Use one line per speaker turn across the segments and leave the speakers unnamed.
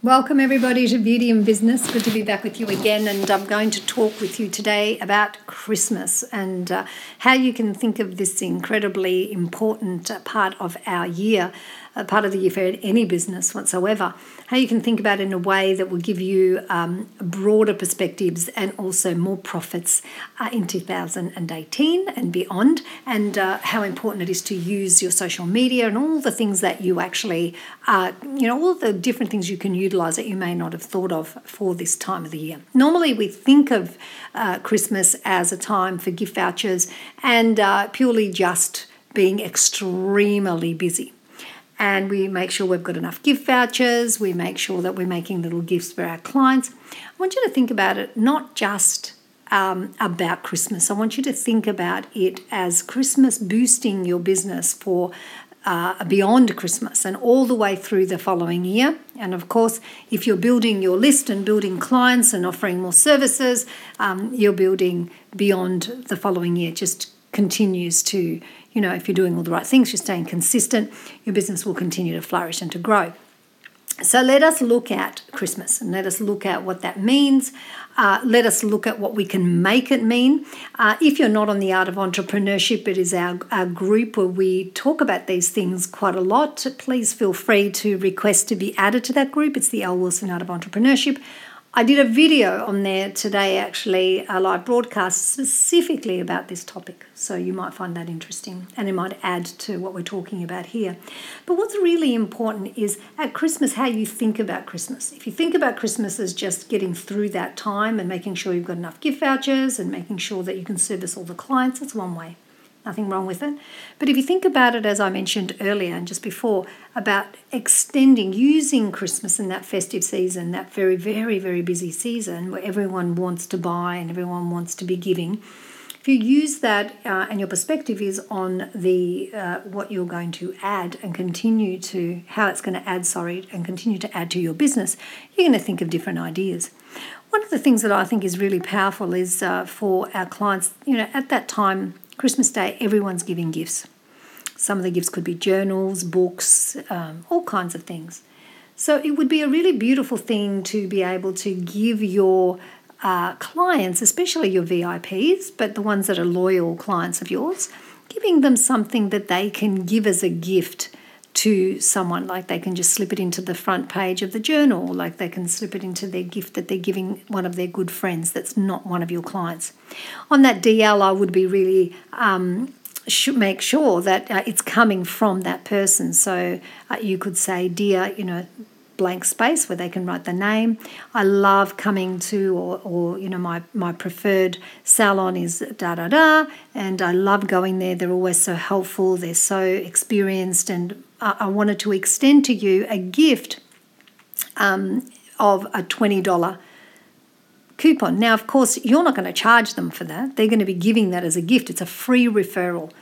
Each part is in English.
Welcome, everybody, to Beauty and Business. Good to be back with you again. And I'm going to talk with you today about Christmas and uh, how you can think of this incredibly important uh, part of our year a part of the year for any business whatsoever. How you can think about it in a way that will give you um, broader perspectives and also more profits uh, in 2018 and beyond, and uh, how important it is to use your social media and all the things that you actually, uh, you know, all the different things you can utilize that you may not have thought of for this time of the year. Normally, we think of uh, Christmas as a time for gift vouchers and uh, purely just being extremely busy and we make sure we've got enough gift vouchers. We make sure that we're making little gifts for our clients. I want you to think about it not just um, about Christmas. I want you to think about it as Christmas boosting your business for uh, beyond Christmas and all the way through the following year. And of course, if you're building your list and building clients and offering more services, um, you're building beyond the following year. Just continues to you know, if you're doing all the right things, you're staying consistent, your business will continue to flourish and to grow. So let us look at Christmas and let us look at what that means. Uh, let us look at what we can make it mean. Uh, if you're not on the Art of Entrepreneurship, it is our, our group where we talk about these things quite a lot. Please feel free to request to be added to that group. It's the L. Wilson Art of Entrepreneurship. I did a video on there today, actually, a live broadcast specifically about this topic. So you might find that interesting and it might add to what we're talking about here. But what's really important is at Christmas how you think about Christmas. If you think about Christmas as just getting through that time and making sure you've got enough gift vouchers and making sure that you can service all the clients, that's one way nothing wrong with it. But if you think about it, as I mentioned earlier and just before, about extending, using Christmas and that festive season, that very, very, very busy season where everyone wants to buy and everyone wants to be giving, if you use that uh, and your perspective is on the uh, what you're going to add and continue to how it's going to add sorry and continue to add to your business you're going to think of different ideas one of the things that i think is really powerful is uh, for our clients you know at that time Christmas Day, everyone's giving gifts. Some of the gifts could be journals, books, um, all kinds of things. So it would be a really beautiful thing to be able to give your uh, clients, especially your VIPs, but the ones that are loyal clients of yours, giving them something that they can give as a gift to someone. Like they can just slip it into the front page of the journal, like they can slip it into their gift that they're giving one of their good friends that's not one of your clients. On that DL, I would be really. Um, should make sure that uh, it's coming from that person. So uh, you could say, dear, you know, blank space where they can write the name. I love coming to, or, or you know, my, my preferred salon is da da da, and I love going there. They're always so helpful, they're so experienced, and I wanted to extend to you a gift um, of a $20 coupon. Now, of course, you're not going to charge them for that. They're going to be giving that as a gift. It's a free referral.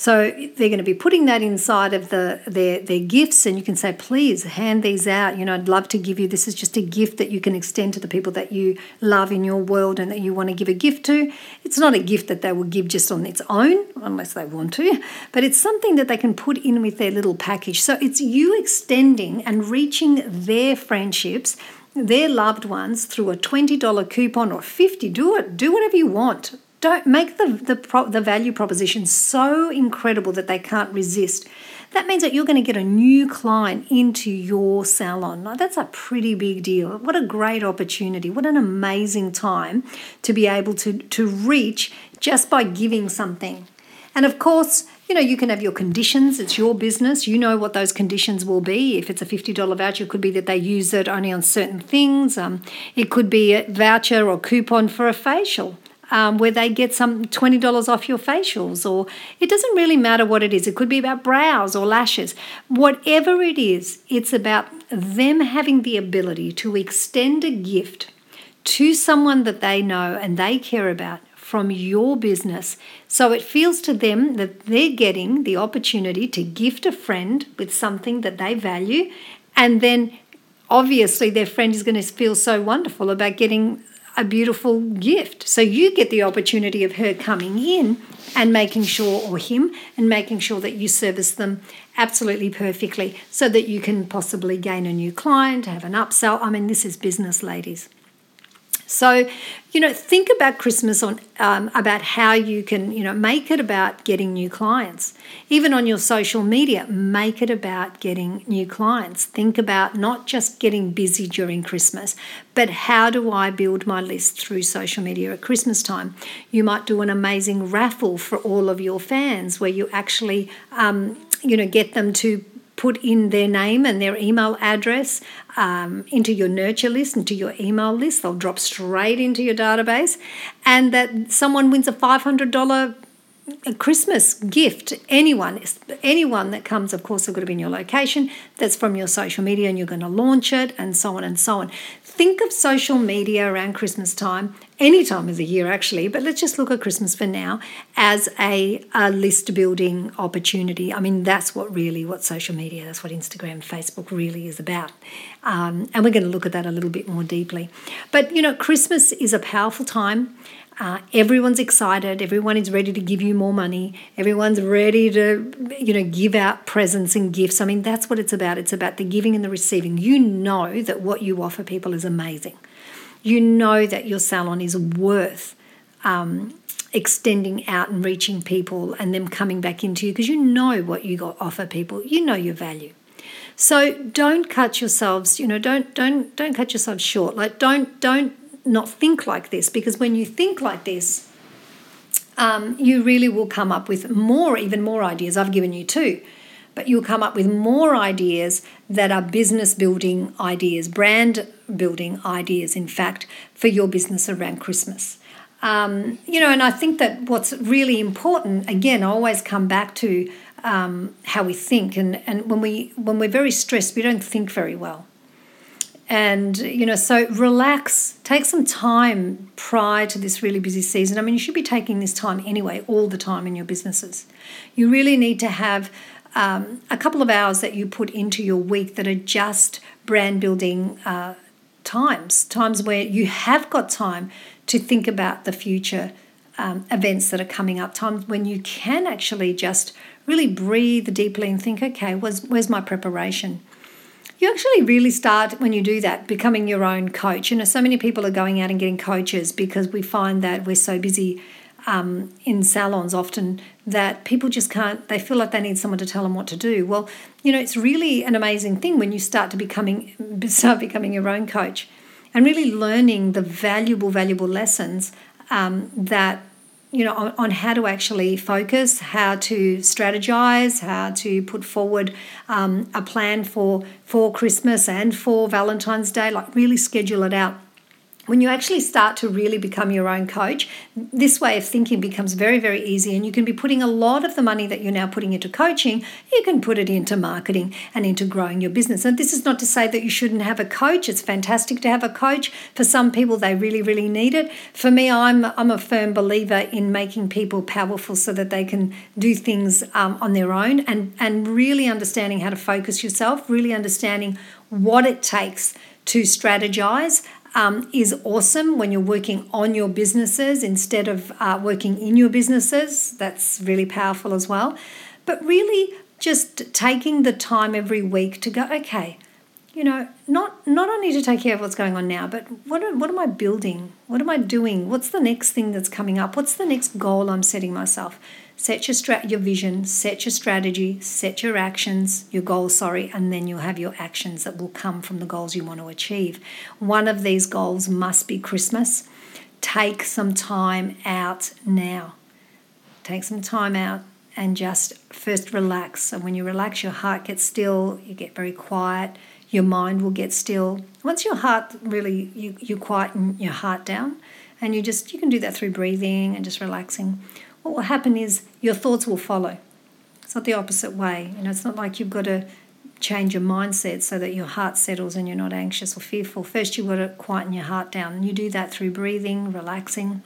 So they're going to be putting that inside of the their their gifts, and you can say, please hand these out. You know, I'd love to give you. This is just a gift that you can extend to the people that you love in your world and that you want to give a gift to. It's not a gift that they will give just on its own, unless they want to, but it's something that they can put in with their little package. So it's you extending and reaching their friendships their loved ones through a $20 coupon or 50 do it do whatever you want don't make the, the, pro, the value proposition so incredible that they can't resist. That means that you're going to get a new client into your salon. Now, that's a pretty big deal. What a great opportunity. What an amazing time to be able to, to reach just by giving something. And of course, you know, you can have your conditions. It's your business. You know what those conditions will be. If it's a $50 voucher, it could be that they use it only on certain things. Um, it could be a voucher or coupon for a facial um, where they get some $20 off your facials, or it doesn't really matter what it is. It could be about brows or lashes. Whatever it is, it's about them having the ability to extend a gift to someone that they know and they care about from your business. So it feels to them that they're getting the opportunity to gift a friend with something that they value. And then obviously their friend is going to feel so wonderful about getting a beautiful gift. So you get the opportunity of her coming in and making sure, or him, and making sure that you service them absolutely perfectly so that you can possibly gain a new client, have an upsell. I mean, this is business, ladies. So, you know, think about Christmas on um, about how you can, you know, make it about getting new clients. Even on your social media, make it about getting new clients. Think about not just getting busy during Christmas, but how do I build my list through social media at Christmas time? You might do an amazing raffle for all of your fans where you actually, um, you know, get them to put in their name and their email address um, into your nurture list, into your email list. They'll drop straight into your database, and that someone wins a $500 a Christmas gift, anyone, anyone that comes, of course, they've got to be in your location, that's from your social media, and you're going to launch it, and so on and so on. Think of social media around Christmas time, any time of the year actually, but let's just look at Christmas for now as a, a list building opportunity. I mean, that's what really what social media, that's what Instagram, Facebook really is about. Um, and we're going to look at that a little bit more deeply. But you know, Christmas is a powerful time. Uh, everyone's excited. Everyone is ready to give you more money. Everyone's ready to, you know, give out presents and gifts. I mean, that's what it's about. It's about the giving and the receiving. You know that what you offer people is amazing. You know that your salon is worth um, extending out and reaching people and them coming back into you because you know what you got offer people. You know your value. So don't cut yourselves, you know, don't don't don't cut yourselves short. Like don't don't not think like this because when you think like this, um, you really will come up with more, even more ideas. I've given you two, but you'll come up with more ideas that are business building ideas, brand building ideas, in fact, for your business around Christmas. Um, you know, and I think that what's really important, again, I always come back to um, how we think, and, and when we when we're very stressed, we don't think very well. And, you know, so relax, take some time prior to this really busy season. I mean, you should be taking this time anyway, all the time in your businesses. You really need to have um, a couple of hours that you put into your week that are just brand building uh, times, times where you have got time to think about the future um, events that are coming up, times when you can actually just really breathe deeply and think, okay, where's, where's my preparation? You actually really start when you do that becoming your own coach. You know, so many people are going out and getting coaches because we find that we're so busy um, in salons often that people just can't, they feel like they need someone to tell them what to do. Well, you know, it's really an amazing thing when you start to becoming, start becoming your own coach and really learning the valuable, valuable lessons um, that you know, on, on, how to actually focus, how to strategize, how to put forward um, a plan for for Christmas and for Valentine's Day. Like really schedule it out when you actually start to really become your own coach, this way of thinking becomes very, very easy. And you can be putting a lot of the money that you're now putting into coaching, you can put it into marketing and into growing your business. And this is not to say that you shouldn't have a coach. It's fantastic to have a coach. For some people, they really, really need it. For me, I'm, I'm a firm believer in making people powerful so that they can do things um, on their own and, and really understanding how to focus yourself, really understanding what it takes to strategize um, is awesome when you're working on your businesses instead of uh, working in your businesses. That's really powerful as well. But really, just taking the time every week to go, okay, you know, not not only to take care of what's going on now, but what what am I building? What am I doing? What's the next thing that's coming up? What's the next goal I'm setting myself? Set your your vision, set your strategy, set your actions, your goals, sorry, and then you'll have your actions that will come from the goals you want to achieve. One of these goals must be Christmas. Take some time out now. Take some time out and just first relax. And when you relax, your heart gets still, you get very quiet, your mind will get still. Once your heart really you, you quieten your heart down, and you just you can do that through breathing and just relaxing what will happen is your thoughts will follow. It's not the opposite way. You know, it's not like you've got to change your mindset so that your heart settles and you're not anxious or fearful. First, you've got to quieten your heart down. And you do that through breathing, relaxing.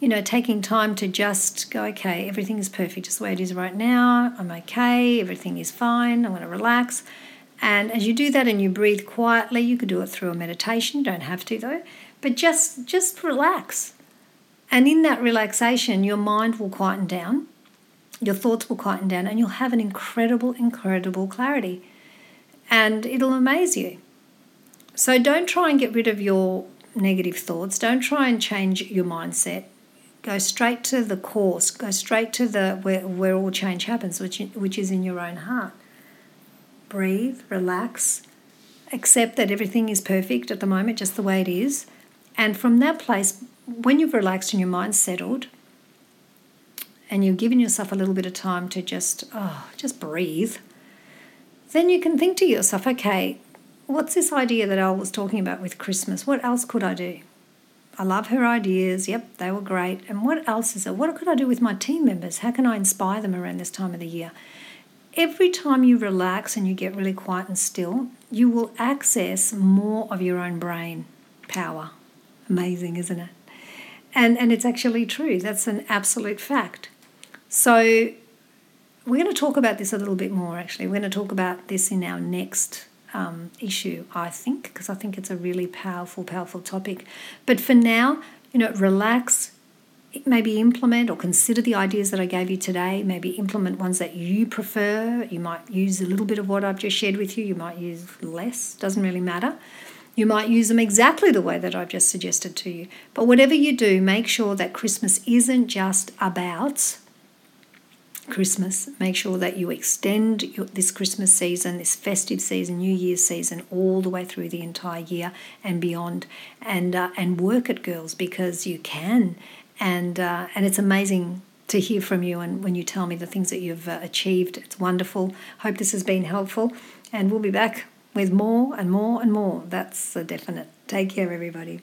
You know, taking time to just go, okay, everything is perfect just the way it is right now. I'm okay. Everything is fine. I'm going to relax. And as you do that and you breathe quietly, you could do it through a meditation. You don't have to, though but just just relax. And in that relaxation, your mind will quieten down, your thoughts will quieten down, and you'll have an incredible, incredible clarity. And it'll amaze you. So don't try and get rid of your negative thoughts. Don't try and change your mindset. Go straight to the course. Go straight to the where, where all change happens, which which is in your own heart. Breathe, relax, accept that everything is perfect at the moment, just the way it is. And from that place, when you've relaxed and your mind's settled, and you've given yourself a little bit of time to just oh, just breathe, then you can think to yourself, okay, what's this idea that Al was talking about with Christmas? What else could I do? I love her ideas. Yep, they were great. And what else is there? What could I do with my team members? How can I inspire them around this time of the year? Every time you relax and you get really quiet and still, you will access more of your own brain power. Amazing, isn't it? And and it's actually true. That's an absolute fact. So we're going to talk about this a little bit more actually. We're going to talk about this in our next um, issue, I think, because I think it's a really powerful, powerful topic. But for now, you know, relax, maybe implement or consider the ideas that I gave you today. Maybe implement ones that you prefer. You might use a little bit of what I've just shared with you, you might use less, doesn't really matter. You might use them exactly the way that I've just suggested to you. But whatever you do, make sure that Christmas isn't just about Christmas. Make sure that you extend your, this Christmas season, this festive season, New Year's season, all the way through the entire year and beyond, and uh, and work it, girls, because you can, and uh, and it's amazing to hear from you and when you tell me the things that you've uh, achieved. It's wonderful. Hope this has been helpful, and we'll be back with more and more and more. That's a definite. Take care, everybody.